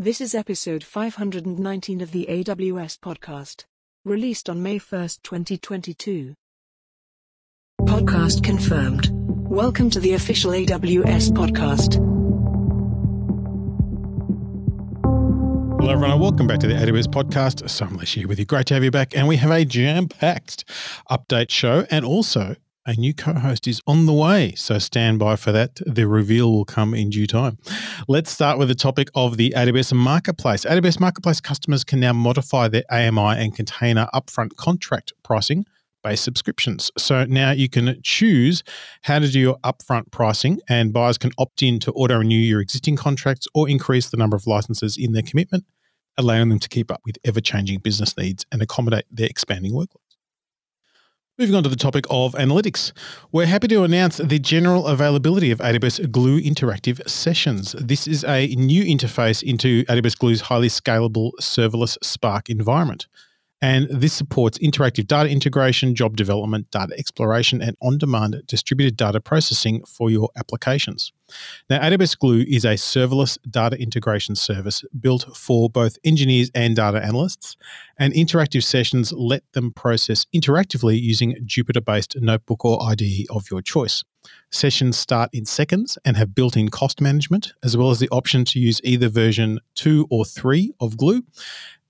This is episode 519 of the AWS podcast, released on May 1, 2022. Podcast confirmed. Welcome to the official AWS podcast. Hello, everyone, welcome back to the AWS podcast. So I'm here with you. Great to have you back. And we have a jam packed update show and also a new co host is on the way. So stand by for that. The reveal will come in due time. Let's start with the topic of the AWS Marketplace. AWS Marketplace customers can now modify their AMI and container upfront contract pricing based subscriptions. So now you can choose how to do your upfront pricing, and buyers can opt in to auto renew your existing contracts or increase the number of licenses in their commitment, allowing them to keep up with ever changing business needs and accommodate their expanding workload. Moving on to the topic of analytics, we're happy to announce the general availability of AWS Glue Interactive Sessions. This is a new interface into AWS Glue's highly scalable serverless Spark environment. And this supports interactive data integration, job development, data exploration, and on demand distributed data processing for your applications. Now, AWS Glue is a serverless data integration service built for both engineers and data analysts, and interactive sessions let them process interactively using Jupyter based notebook or IDE of your choice. Sessions start in seconds and have built in cost management, as well as the option to use either version 2 or 3 of Glue.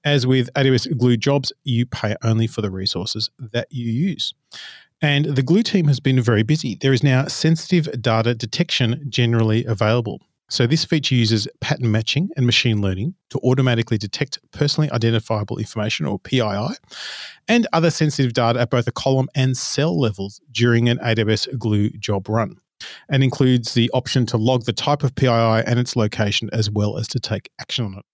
As with AWS Glue Jobs, you pay only for the resources that you use. And the Glue team has been very busy. There is now sensitive data detection generally available. So, this feature uses pattern matching and machine learning to automatically detect personally identifiable information, or PII, and other sensitive data at both the column and cell levels during an AWS Glue job run, and includes the option to log the type of PII and its location, as well as to take action on it.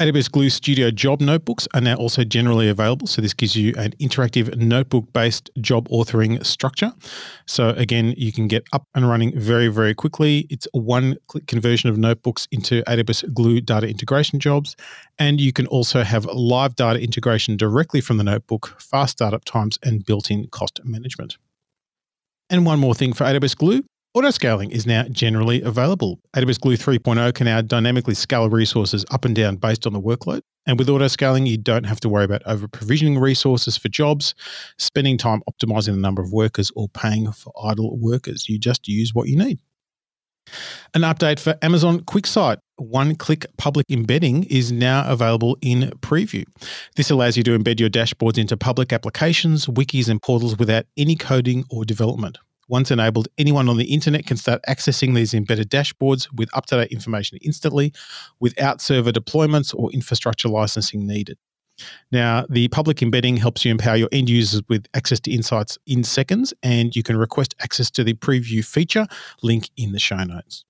AWS Glue Studio job notebooks are now also generally available. So, this gives you an interactive notebook based job authoring structure. So, again, you can get up and running very, very quickly. It's a one click conversion of notebooks into AWS Glue data integration jobs. And you can also have live data integration directly from the notebook, fast startup times, and built in cost management. And one more thing for AWS Glue Autoscaling is now generally available. AWS Glue 3.0 can now dynamically scale resources up and down based on the workload. And with autoscaling, you don't have to worry about over provisioning resources for jobs, spending time optimizing the number of workers, or paying for idle workers. You just use what you need. An update for Amazon QuickSight. One click public embedding is now available in preview. This allows you to embed your dashboards into public applications, wikis, and portals without any coding or development. Once enabled, anyone on the internet can start accessing these embedded dashboards with up to date information instantly without server deployments or infrastructure licensing needed. Now, the public embedding helps you empower your end users with access to insights in seconds, and you can request access to the preview feature link in the show notes.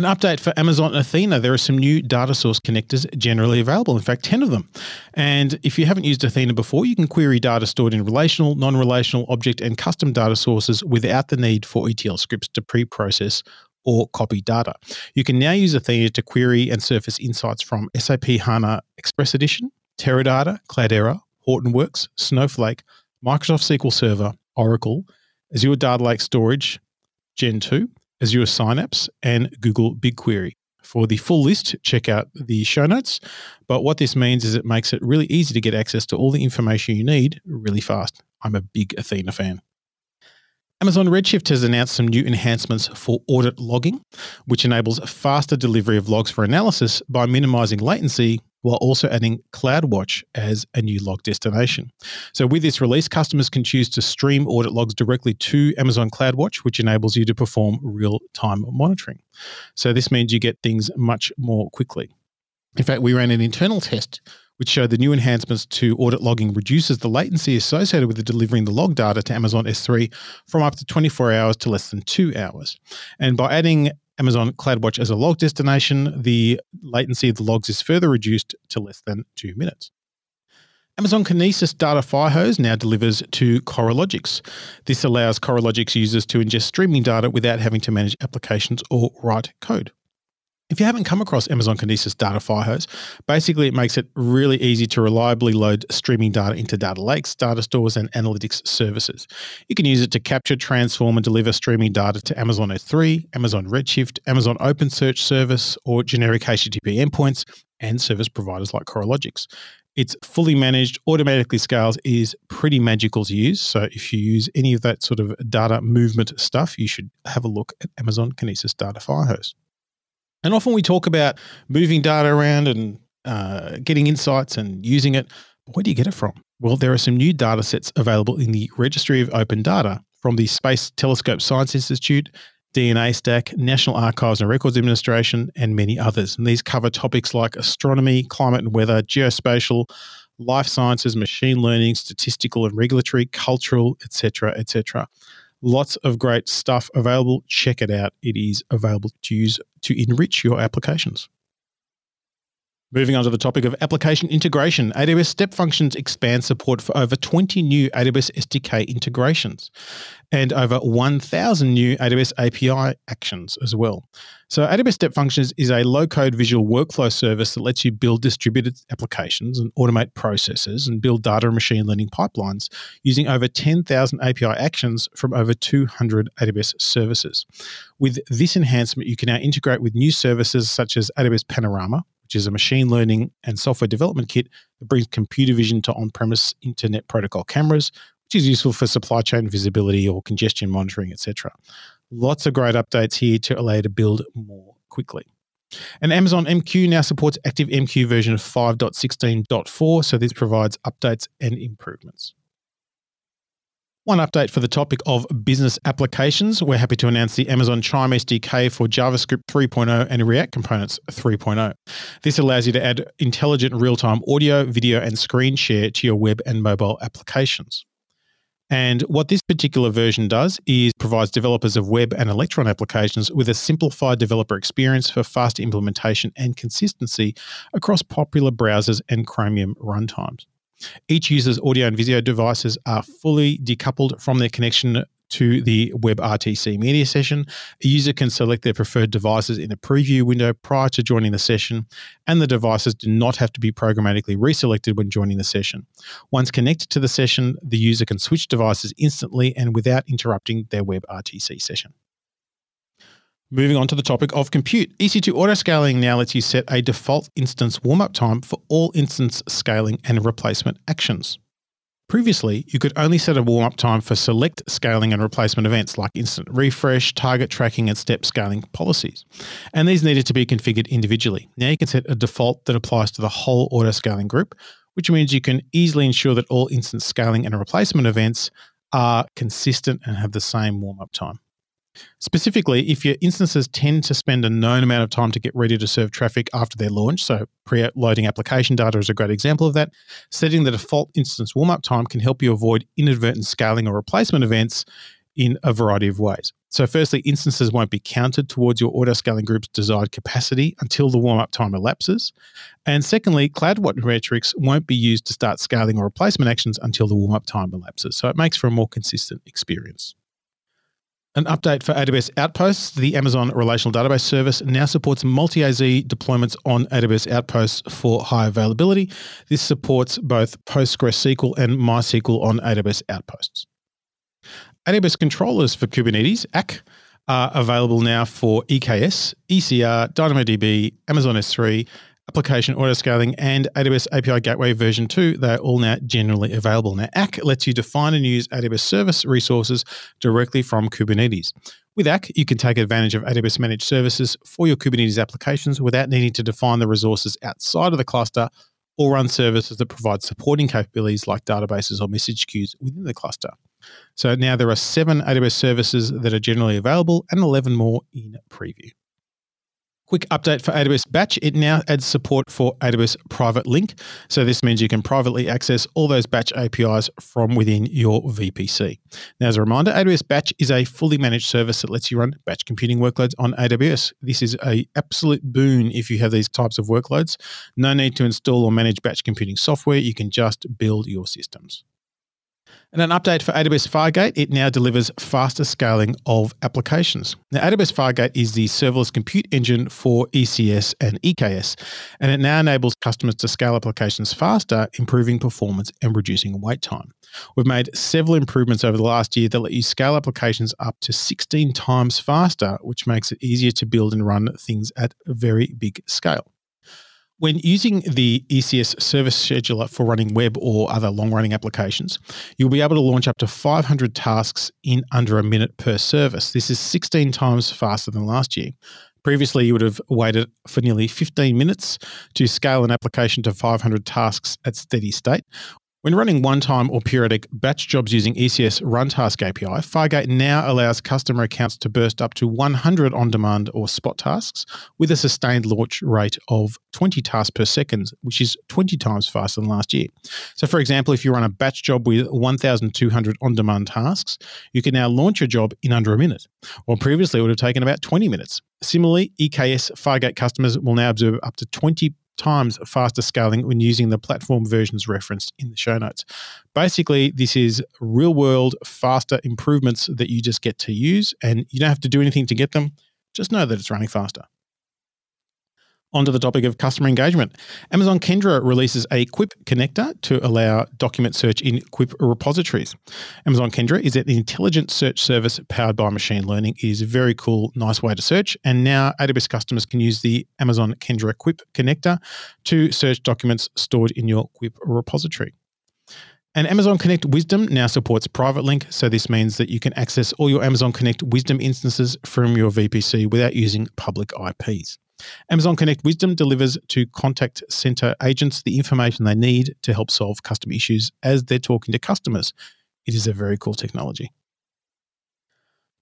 An update for Amazon Athena. There are some new data source connectors generally available, in fact, 10 of them. And if you haven't used Athena before, you can query data stored in relational, non relational, object, and custom data sources without the need for ETL scripts to pre process or copy data. You can now use Athena to query and surface insights from SAP HANA Express Edition, Teradata, Cloudera, Hortonworks, Snowflake, Microsoft SQL Server, Oracle, Azure Data Lake Storage, Gen 2, Azure Synapse, and Google BigQuery. For the full list, check out the show notes. But what this means is it makes it really easy to get access to all the information you need really fast. I'm a big Athena fan. Amazon Redshift has announced some new enhancements for audit logging, which enables faster delivery of logs for analysis by minimizing latency while also adding CloudWatch as a new log destination. So, with this release, customers can choose to stream audit logs directly to Amazon CloudWatch, which enables you to perform real time monitoring. So, this means you get things much more quickly. In fact, we ran an internal test which showed the new enhancements to audit logging reduces the latency associated with the delivering the log data to Amazon S3 from up to 24 hours to less than two hours. And by adding Amazon CloudWatch as a log destination, the latency of the logs is further reduced to less than two minutes. Amazon Kinesis Data Firehose now delivers to Coralogix. This allows Coralogix users to ingest streaming data without having to manage applications or write code. If you haven't come across Amazon Kinesis Data Firehose, basically it makes it really easy to reliably load streaming data into data lakes, data stores, and analytics services. You can use it to capture, transform, and deliver streaming data to Amazon S3, Amazon Redshift, Amazon OpenSearch Service, or generic HTTP endpoints, and service providers like Coralogix. It's fully managed, automatically scales, is pretty magical to use. So if you use any of that sort of data movement stuff, you should have a look at Amazon Kinesis Data Firehose. And often we talk about moving data around and uh, getting insights and using it. Where do you get it from? Well, there are some new data sets available in the Registry of Open Data from the Space Telescope Science Institute, DNA Stack, National Archives and Records Administration, and many others. And these cover topics like astronomy, climate and weather, geospatial, life sciences, machine learning, statistical and regulatory, cultural, etc., etc. Lots of great stuff available. Check it out. It is available to use to enrich your applications. Moving on to the topic of application integration, AWS Step Functions expand support for over 20 new AWS SDK integrations and over 1,000 new AWS API actions as well. So, AWS Step Functions is a low code visual workflow service that lets you build distributed applications and automate processes and build data and machine learning pipelines using over 10,000 API actions from over 200 AWS services. With this enhancement, you can now integrate with new services such as AWS Panorama, which is a machine learning and software development kit that brings computer vision to on premise internet protocol cameras, which is useful for supply chain visibility or congestion monitoring, etc. Lots of great updates here to allow you to build more quickly. And Amazon MQ now supports Active MQ version 5.16.4, so this provides updates and improvements. One update for the topic of business applications. We're happy to announce the Amazon Chime SDK for JavaScript 3.0 and React Components 3.0. This allows you to add intelligent real time audio, video, and screen share to your web and mobile applications. And what this particular version does is provides developers of web and Electron applications with a simplified developer experience for faster implementation and consistency across popular browsers and Chromium runtimes. Each user's audio and video devices are fully decoupled from their connection to the WebRTC media session. A user can select their preferred devices in a preview window prior to joining the session, and the devices do not have to be programmatically reselected when joining the session. Once connected to the session, the user can switch devices instantly and without interrupting their WebRTC session. Moving on to the topic of compute, EC2 autoscaling now lets you set a default instance warm-up time for all instance scaling and replacement actions. Previously, you could only set a warm-up time for select scaling and replacement events like instance refresh, target tracking, and step scaling policies. And these needed to be configured individually. Now you can set a default that applies to the whole autoscaling group, which means you can easily ensure that all instance scaling and replacement events are consistent and have the same warm-up time. Specifically, if your instances tend to spend a known amount of time to get ready to serve traffic after their launch, so pre loading application data is a great example of that, setting the default instance warm up time can help you avoid inadvertent scaling or replacement events in a variety of ways. So, firstly, instances won't be counted towards your auto scaling group's desired capacity until the warm up time elapses. And secondly, CloudWatch metrics won't be used to start scaling or replacement actions until the warm up time elapses. So, it makes for a more consistent experience. An update for AWS Outposts. The Amazon Relational Database Service now supports multi AZ deployments on AWS Outposts for high availability. This supports both PostgreSQL and MySQL on AWS Outposts. AWS controllers for Kubernetes, ACK, are available now for EKS, ECR, DynamoDB, Amazon S3, application autoscaling, and AWS API Gateway version 2. They're all now generally available. Now, ACK lets you define and use AWS service resources directly from Kubernetes. With ACK, you can take advantage of AWS managed services for your Kubernetes applications without needing to define the resources outside of the cluster or run services that provide supporting capabilities like databases or message queues within the cluster. So now there are seven AWS services that are generally available and 11 more in preview. Quick update for AWS Batch. It now adds support for AWS Private Link. So this means you can privately access all those batch APIs from within your VPC. Now, as a reminder, AWS Batch is a fully managed service that lets you run batch computing workloads on AWS. This is a absolute boon if you have these types of workloads. No need to install or manage batch computing software. You can just build your systems. And an update for AWS Fargate, it now delivers faster scaling of applications. Now, AWS Fargate is the serverless compute engine for ECS and EKS, and it now enables customers to scale applications faster, improving performance and reducing wait time. We've made several improvements over the last year that let you scale applications up to 16 times faster, which makes it easier to build and run things at a very big scale. When using the ECS service scheduler for running web or other long running applications, you'll be able to launch up to 500 tasks in under a minute per service. This is 16 times faster than last year. Previously, you would have waited for nearly 15 minutes to scale an application to 500 tasks at steady state, when running one time or periodic batch jobs using ECS Runtask API, Fargate now allows customer accounts to burst up to 100 on demand or spot tasks with a sustained launch rate of 20 tasks per second, which is 20 times faster than last year. So, for example, if you run a batch job with 1,200 on demand tasks, you can now launch your job in under a minute, while previously it would have taken about 20 minutes. Similarly, EKS Fargate customers will now observe up to 20 times faster scaling when using the platform versions referenced in the show notes. Basically, this is real world, faster improvements that you just get to use, and you don't have to do anything to get them. Just know that it's running faster. Onto the topic of customer engagement. Amazon Kendra releases a Quip connector to allow document search in Quip repositories. Amazon Kendra is an intelligent search service powered by machine learning. It is a very cool, nice way to search. And now AWS customers can use the Amazon Kendra Quip connector to search documents stored in your Quip repository. And Amazon Connect Wisdom now supports Private Link, so this means that you can access all your Amazon Connect Wisdom instances from your VPC without using public IPs. Amazon Connect Wisdom delivers to contact center agents the information they need to help solve customer issues as they're talking to customers. It is a very cool technology.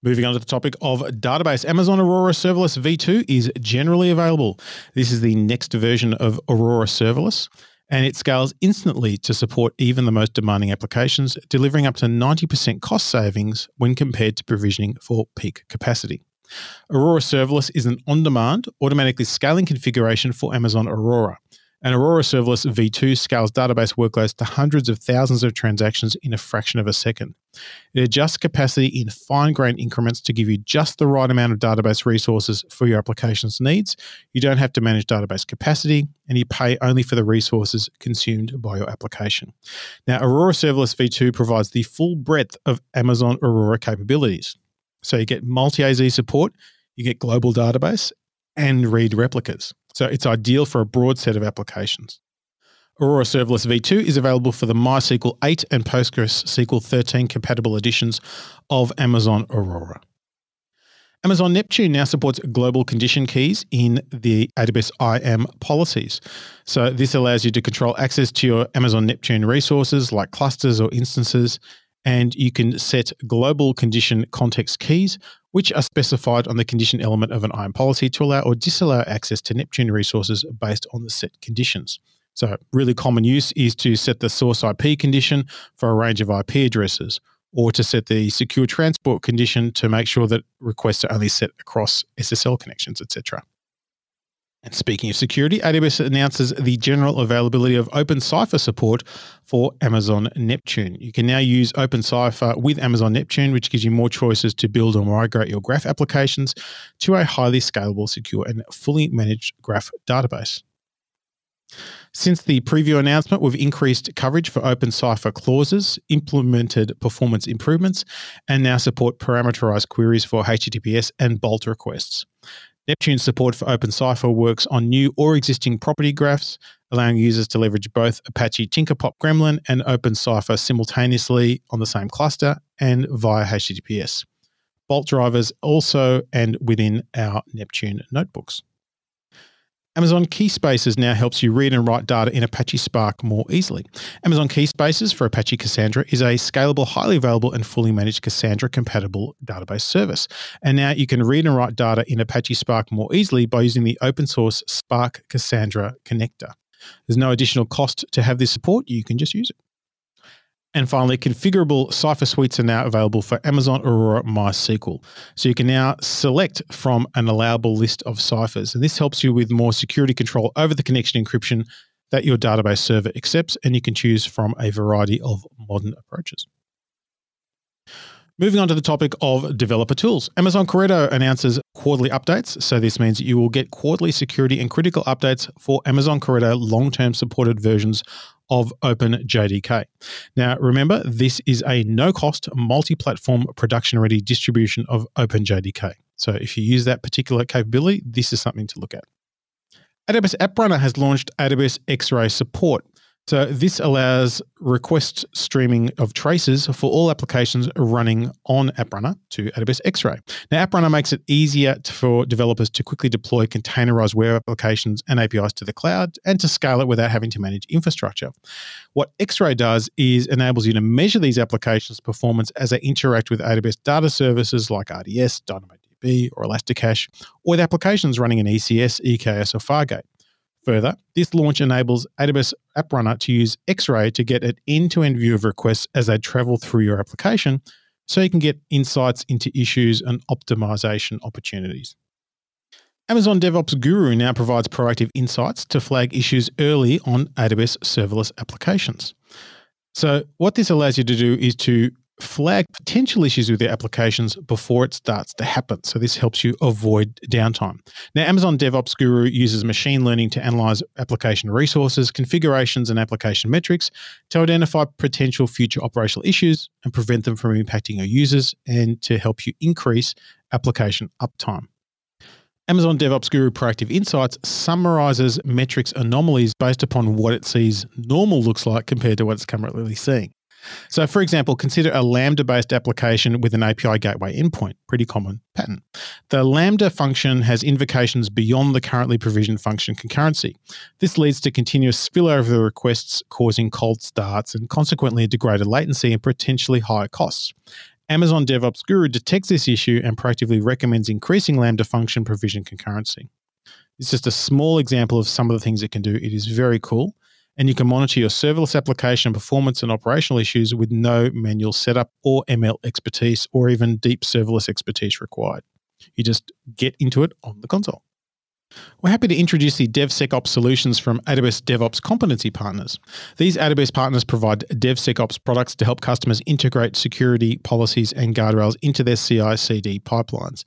Moving on to the topic of database, Amazon Aurora Serverless V2 is generally available. This is the next version of Aurora Serverless, and it scales instantly to support even the most demanding applications, delivering up to 90% cost savings when compared to provisioning for peak capacity. Aurora Serverless is an on demand, automatically scaling configuration for Amazon Aurora. And Aurora Serverless V2 scales database workloads to hundreds of thousands of transactions in a fraction of a second. It adjusts capacity in fine grained increments to give you just the right amount of database resources for your application's needs. You don't have to manage database capacity, and you pay only for the resources consumed by your application. Now, Aurora Serverless V2 provides the full breadth of Amazon Aurora capabilities. So you get multi AZ support, you get global database, and read replicas. So it's ideal for a broad set of applications. Aurora Serverless v2 is available for the MySQL 8 and PostgreSQL 13 compatible editions of Amazon Aurora. Amazon Neptune now supports global condition keys in the AWS IAM policies. So, this allows you to control access to your Amazon Neptune resources like clusters or instances and you can set global condition context keys, which are specified on the condition element of an IAM policy to allow or disallow access to Neptune resources based on the set conditions. So, really common use is to set the source IP condition for a range of IP addresses, or to set the secure transport condition to make sure that requests are only set across SSL connections, etc. And speaking of security, AWS announces the general availability of openCypher support for Amazon Neptune. You can now use openCypher with Amazon Neptune, which gives you more choices to build or migrate your graph applications to a highly scalable, secure, and fully managed graph database. Since the preview announcement, we've increased coverage for openCypher clauses, implemented performance improvements, and now support parameterized queries for HTTPS and Bolt requests. Neptune's support for openCypher works on new or existing property graphs, allowing users to leverage both Apache Tinkerpop Gremlin and openCypher simultaneously on the same cluster and via HTTPS. Bolt drivers also and within our Neptune notebooks. Amazon Keyspaces now helps you read and write data in Apache Spark more easily. Amazon Keyspaces for Apache Cassandra is a scalable, highly available, and fully managed Cassandra compatible database service. And now you can read and write data in Apache Spark more easily by using the open source Spark Cassandra connector. There's no additional cost to have this support, you can just use it. And finally, configurable Cipher suites are now available for Amazon Aurora MySQL. So you can now select from an allowable list of ciphers. And this helps you with more security control over the connection encryption that your database server accepts. And you can choose from a variety of modern approaches. Moving on to the topic of developer tools. Amazon Corretto announces quarterly updates. So, this means you will get quarterly security and critical updates for Amazon Corretto long term supported versions of OpenJDK. Now, remember, this is a no cost, multi platform, production ready distribution of OpenJDK. So, if you use that particular capability, this is something to look at. AWS App Runner has launched AWS X Ray support. So this allows request streaming of traces for all applications running on AppRunner to AWS X-Ray. Now, AppRunner makes it easier for developers to quickly deploy containerized web applications and APIs to the cloud and to scale it without having to manage infrastructure. What X-Ray does is enables you to measure these applications' performance as they interact with AWS data services like RDS, DynamoDB, or Elasticache, or with applications running in ECS, EKS, or Fargate. Further, this launch enables AWS App Runner to use X-Ray to get an end-to-end view of requests as they travel through your application, so you can get insights into issues and optimization opportunities. Amazon DevOps Guru now provides proactive insights to flag issues early on AWS serverless applications. So, what this allows you to do is to flag potential issues with your applications before it starts to happen. So this helps you avoid downtime. Now, Amazon DevOps Guru uses machine learning to analyze application resources, configurations, and application metrics to identify potential future operational issues and prevent them from impacting your users and to help you increase application uptime. Amazon DevOps Guru Proactive Insights summarizes metrics anomalies based upon what it sees normal looks like compared to what it's currently seeing. So, for example, consider a Lambda based application with an API gateway endpoint, pretty common pattern. The Lambda function has invocations beyond the currently provisioned function concurrency. This leads to continuous spillover of the requests, causing cold starts and consequently degraded latency and potentially higher costs. Amazon DevOps Guru detects this issue and proactively recommends increasing Lambda function provision concurrency. It's just a small example of some of the things it can do. It is very cool and you can monitor your serverless application performance and operational issues with no manual setup or ML expertise or even deep serverless expertise required. You just get into it on the console. We're happy to introduce the DevSecOps solutions from AWS DevOps competency partners. These AWS partners provide DevSecOps products to help customers integrate security policies and guardrails into their CI CD pipelines.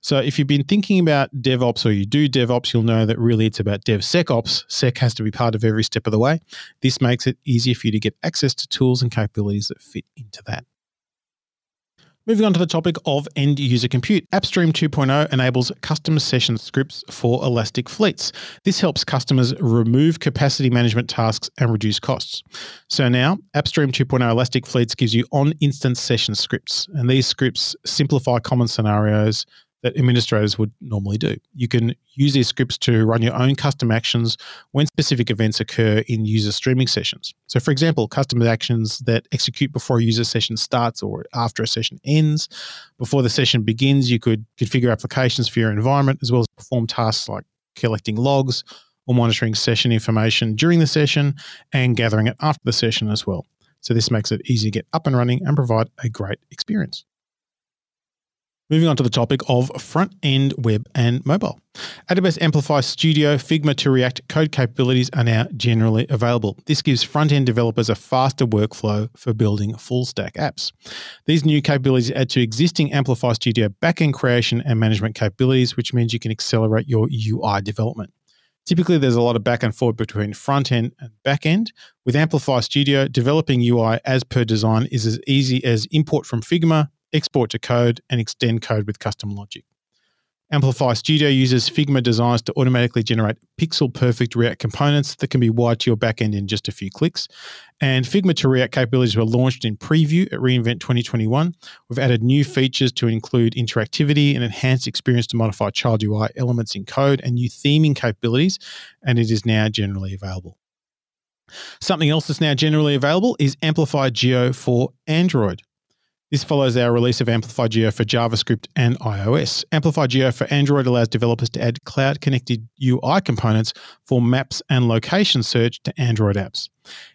So, if you've been thinking about DevOps or you do DevOps, you'll know that really it's about DevSecOps. Sec has to be part of every step of the way. This makes it easier for you to get access to tools and capabilities that fit into that. Moving on to the topic of end user compute, AppStream 2.0 enables custom session scripts for Elastic fleets. This helps customers remove capacity management tasks and reduce costs. So now, AppStream 2.0 Elastic Fleets gives you on instance session scripts, and these scripts simplify common scenarios that administrators would normally do. You can use these scripts to run your own custom actions when specific events occur in user streaming sessions. So, for example, custom actions that execute before a user session starts or after a session ends. Before the session begins, you could configure applications for your environment as well as perform tasks like collecting logs or monitoring session information during the session and gathering it after the session as well. So, this makes it easy to get up and running and provide a great experience. Moving on to the topic of front end web and mobile. AWS Amplify Studio Figma to React code capabilities are now generally available. This gives front end developers a faster workflow for building full stack apps. These new capabilities add to existing Amplify Studio backend creation and management capabilities, which means you can accelerate your UI development. Typically, there's a lot of back and forth between front end and back end. With Amplify Studio, developing UI as per design is as easy as import from Figma, export to code, and extend code with custom logic. Amplify Studio uses Figma designs to automatically generate pixel perfect React components that can be wired to your backend in just a few clicks. And Figma to React capabilities were launched in preview at reInvent 2021. We've added new features to include interactivity and enhanced experience to modify child UI elements in code and new theming capabilities, and it is now generally available. Something else that's now generally available is Amplify Geo for Android. This follows our release of Amplify Geo for JavaScript and iOS. Amplify Geo for Android allows developers to add cloud connected UI components for maps and location search to Android apps.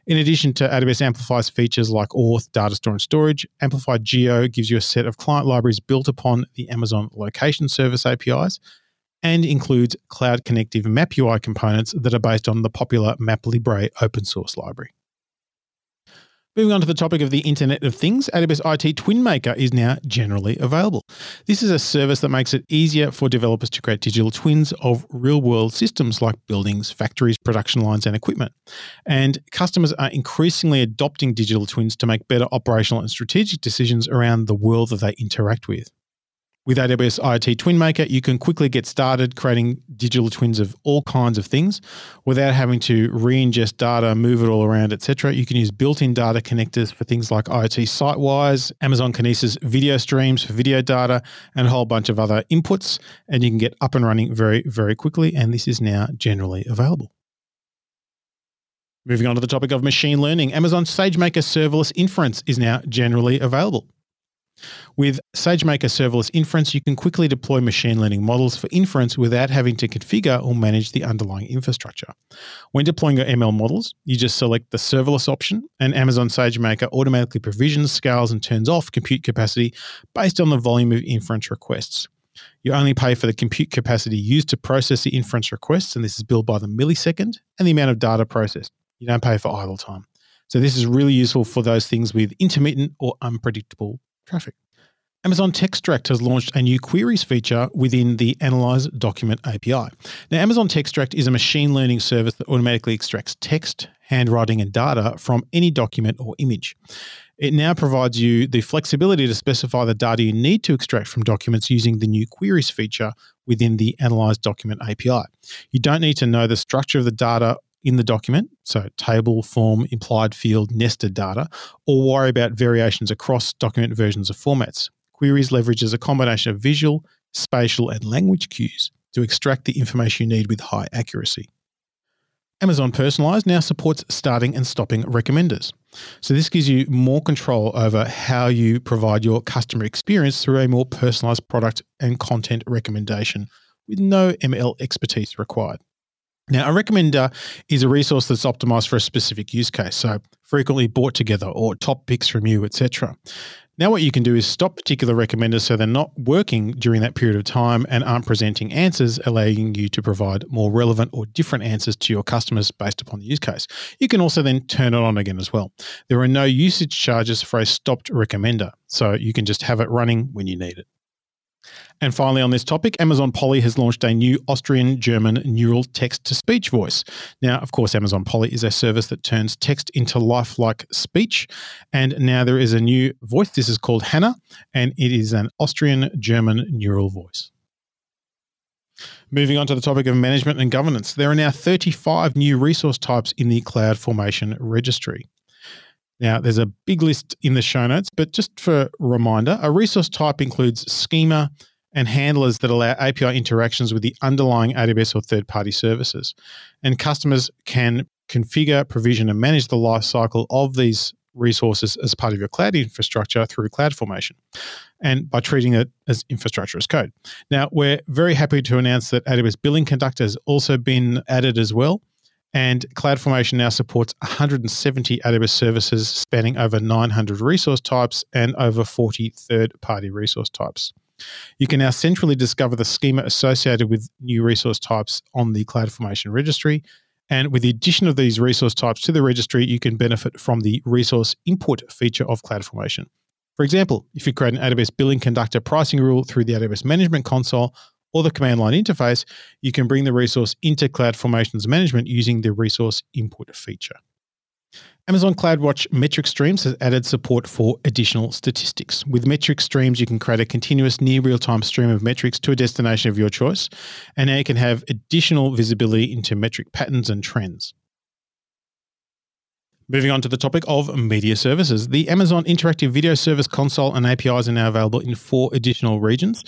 In addition to AWS Amplify's features like Auth, data store, and storage, Amplify Geo gives you a set of client libraries built upon the Amazon Location Service APIs and includes cloud connective map UI components that are based on the popular MapLibre open source library. Moving on to the topic of the Internet of Things, AWS IoT TwinMaker is now generally available. This is a service that makes it easier for developers to create digital twins of real world systems like buildings, factories, production lines, and equipment. And customers are increasingly adopting digital twins to make better operational and strategic decisions around the world that they interact with. With AWS IoT TwinMaker, you can quickly get started creating digital twins of all kinds of things without having to re-ingest data, move it all around, etc. You can use built-in data connectors for things like IoT SiteWise, Amazon Kinesis video streams for video data, and a whole bunch of other inputs, and you can get up and running very, very quickly. And this is now generally available. Moving on to the topic of machine learning, Amazon SageMaker Serverless Inference is now generally available. With SageMaker Serverless Inference, you can quickly deploy machine learning models for inference without having to configure or manage the underlying infrastructure. When deploying your ML models, you just select the serverless option, and Amazon SageMaker automatically provisions, scales, and turns off compute capacity based on the volume of inference requests. You only pay for the compute capacity used to process the inference requests, and this is billed by the millisecond, and the amount of data processed. You don't pay for idle time. So, this is really useful for those things with intermittent or unpredictable traffic. Amazon Textract has launched a new queries feature within the Analyze document API. Now, Amazon Textract is a machine learning service that automatically extracts text, handwriting, and data from any document or image. It now provides you the flexibility to specify the data you need to extract from documents using the new queries feature within the Analyze document API. You don't need to know the structure of the data in the document, so table, form, implied field, nested data, or worry about variations across document versions of formats. Queries leverages a combination of visual, spatial, and language cues to extract the information you need with high accuracy. Amazon Personalize now supports starting and stopping recommenders. So, this gives you more control over how you provide your customer experience through a more personalized product and content recommendation with no ML expertise required. Now, a recommender is a resource that's optimized for a specific use case, so frequently bought together or top picks from you, etc. Now, what you can do is stop particular recommenders so they're not working during that period of time and aren't presenting answers, allowing you to provide more relevant or different answers to your customers based upon the use case. You can also then turn it on again as well. There are no usage charges for a stopped recommender, so you can just have it running when you need it. And finally, on this topic, Amazon Polly has launched a new Austrian German neural text to speech voice. Now, of course, Amazon Polly is a service that turns text into lifelike speech. And now there is a new voice. This is called Hannah, and it is an Austrian German neural voice. Moving on to the topic of management and governance, there are now 35 new resource types in the CloudFormation registry. Now, there's a big list in the show notes, but just for reminder, a resource type includes schema and handlers that allow API interactions with the underlying AWS or third party services. And customers can configure, provision, and manage the lifecycle of these resources as part of your cloud infrastructure through CloudFormation and by treating it as infrastructure as code. Now, we're very happy to announce that AWS Billing Conductor has also been added as well. And CloudFormation now supports 170 AWS services spanning over 900 resource types and over 40 third party resource types. You can now centrally discover the schema associated with new resource types on the CloudFormation registry. And with the addition of these resource types to the registry, you can benefit from the resource import feature of CloudFormation. For example, if you create an AWS billing conductor pricing rule through the AWS Management Console, or the command line interface, you can bring the resource into CloudFormation's management using the resource import feature. Amazon CloudWatch metric streams has added support for additional statistics. With metric streams, you can create a continuous near real time stream of metrics to a destination of your choice, and now you can have additional visibility into metric patterns and trends. Moving on to the topic of media services. The Amazon Interactive Video Service console and APIs are now available in four additional regions.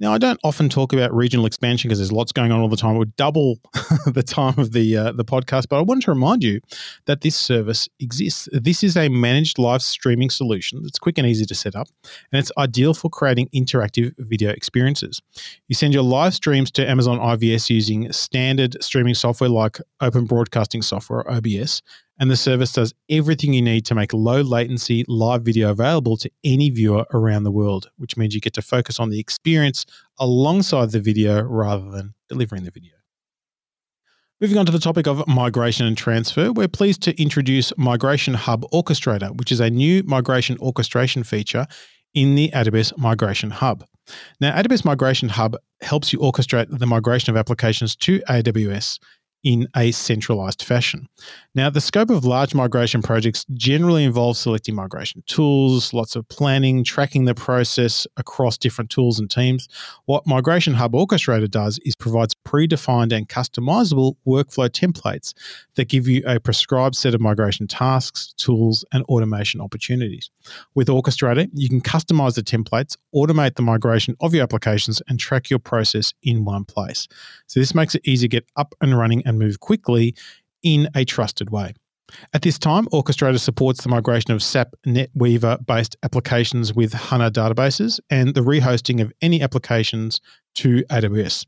Now, I don't often talk about regional expansion because there's lots going on all the time. It would double the time of the uh, the podcast, but I wanted to remind you that this service exists. This is a managed live streaming solution that's quick and easy to set up, and it's ideal for creating interactive video experiences. You send your live streams to Amazon IVS using standard streaming software like Open Broadcasting Software OBS, and the service does everything you need to make low latency live video available to any viewer around the world, which means you get to focus on the experience alongside the video rather than delivering the video. Moving on to the topic of migration and transfer, we're pleased to introduce Migration Hub Orchestrator, which is a new migration orchestration feature in the AWS Migration Hub. Now, AWS Migration Hub helps you orchestrate the migration of applications to AWS in a centralized fashion. Now, the scope of large migration projects generally involves selecting migration tools, lots of planning, tracking the process across different tools and teams. What Migration Hub Orchestrator does is provides predefined and customizable workflow templates that give you a prescribed set of migration tasks, tools, and automation opportunities. With Orchestrator, you can customize the templates, automate the migration of your applications, and track your process in one place. So, this makes it easy to get up and running and move quickly in a trusted way. At this time, Orchestrator supports the migration of SAP NetWeaver based applications with HANA databases and the rehosting of any applications to AWS.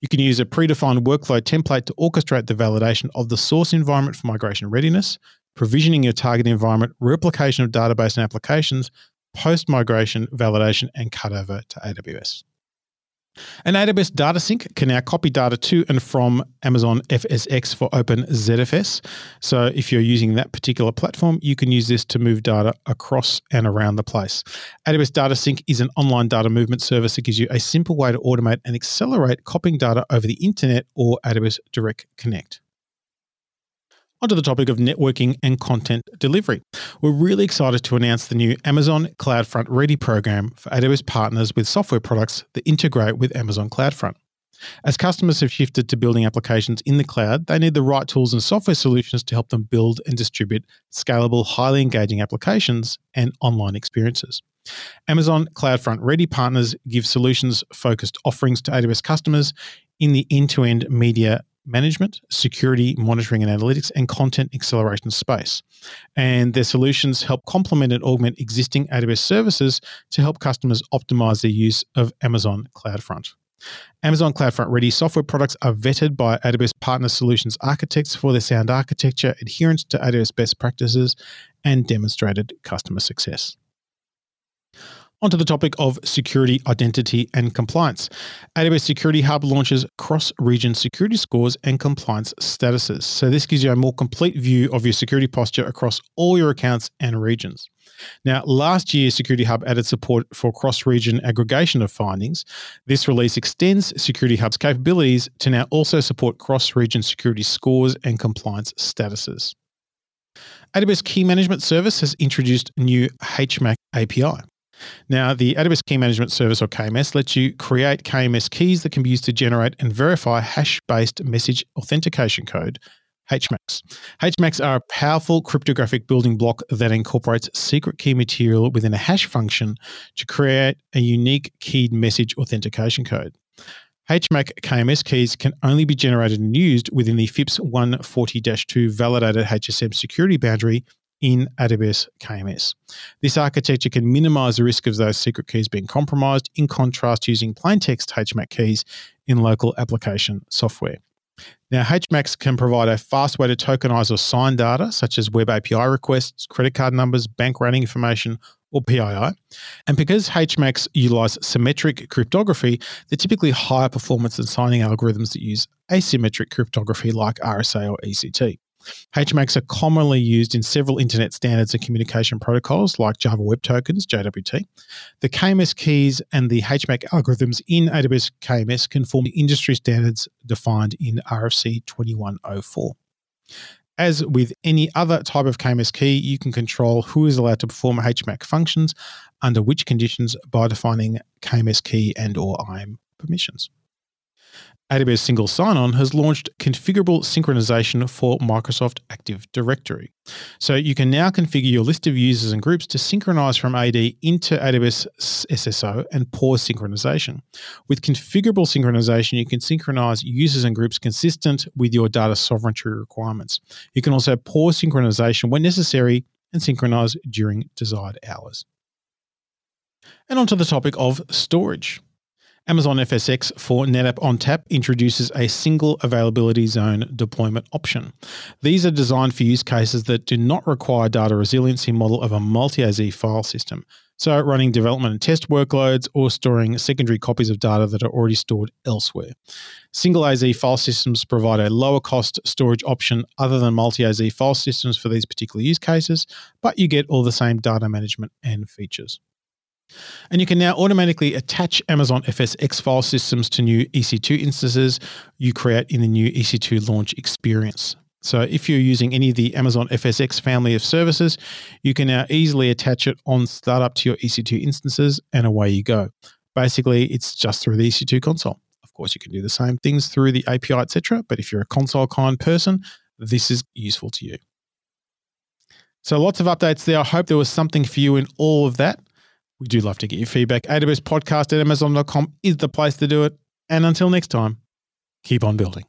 You can use a predefined workflow template to orchestrate the validation of the source environment for migration readiness, provisioning your target environment, replication of database and applications, post migration validation, and cutover to AWS. An AWS data sync can now copy data to and from Amazon FSx for OpenZFS. So if you're using that particular platform, you can use this to move data across and around the place. AWS Data Sync is an online data movement service that gives you a simple way to automate and accelerate copying data over the internet or AWS Direct Connect onto the topic of networking and content delivery. We're really excited to announce the new Amazon CloudFront Ready program for AWS partners with software products that integrate with Amazon CloudFront. As customers have shifted to building applications in the cloud, they need the right tools and software solutions to help them build and distribute scalable, highly engaging applications and online experiences. Amazon CloudFront Ready partners give solutions focused offerings to AWS customers in the end to end media management, security, monitoring and analytics, and content acceleration space. And their solutions help complement and augment existing AWS services to help customers optimize their use of Amazon CloudFront. Amazon CloudFront Ready software products are vetted by AWS Partner Solutions architects for their sound architecture, adherence to AWS best practices, and demonstrated customer success. Onto the topic of security, identity, and compliance. AWS Security Hub launches cross region security scores and compliance statuses. So, this gives you a more complete view of your security posture across all your accounts and regions. Now, last year, Security Hub added support for cross region aggregation of findings. This release extends Security Hub's capabilities to now also support cross region security scores and compliance statuses. AWS Key Management Service has introduced new HMAC API. Now, the AWS Key Management Service or KMS lets you create KMS keys that can be used to generate and verify hash based message authentication code. HMACs. HMACs are a powerful cryptographic building block that incorporates secret key material within a hash function to create a unique keyed message authentication code. HMAC KMS keys can only be generated and used within the FIPS 140 2 validated HSM security boundary in AWS KMS. This architecture can minimize the risk of those secret keys being compromised, in contrast, using plain text HMAC keys in local application software. Now, HMACs can provide a fast way to tokenize or sign data, such as web API requests, credit card numbers, bank rating information, or PII. And because HMACs utilize symmetric cryptography, they're typically higher performance than signing algorithms that use asymmetric cryptography like RSA or ECC. HMACs are commonly used in several internet standards and communication protocols like Java Web Tokens, JWT. The KMS keys and the HMAC algorithms in AWS KMS conform to industry standards defined in RFC 2104. As with any other type of KMS key, you can control who is allowed to perform HMAC functions under which conditions by defining KMS key and or IAM permissions. AWS Single Sign-On has launched configurable synchronization for Microsoft Active Directory. So you can now configure your list of users and groups to synchronize from AD into AWS SSO and pause synchronization. With configurable synchronization, you can synchronize users and groups consistent with your data sovereignty requirements. You can also pause synchronization when necessary and synchronize during desired hours. And onto the topic of storage. Amazon FSx for NetApp ONTAP introduces a single availability zone deployment option. These are designed for use cases that do not require data resiliency model of a multi-AZ file system. So, running development and test workloads or storing secondary copies of data that are already stored elsewhere. Single AZ file systems provide a lower cost storage option other than multi AZ file systems for these particular use cases, but you get all the same data management and features. And you can now automatically attach Amazon FSx file systems to new EC2 instances you create in the new EC2 launch experience. So if you're using any of the Amazon FSx family of services, you can now easily attach it on startup to your EC2 instances and away you go. Basically, it's just through the EC2 console. Of course, you can do the same things through the API, etc. But if you're a console kind person, this is useful to you. So lots of updates there. I hope there was something for you in all of that. We do love to get your feedback. AWS podcast at amazon.com is the place to do it. And until next time, keep on building.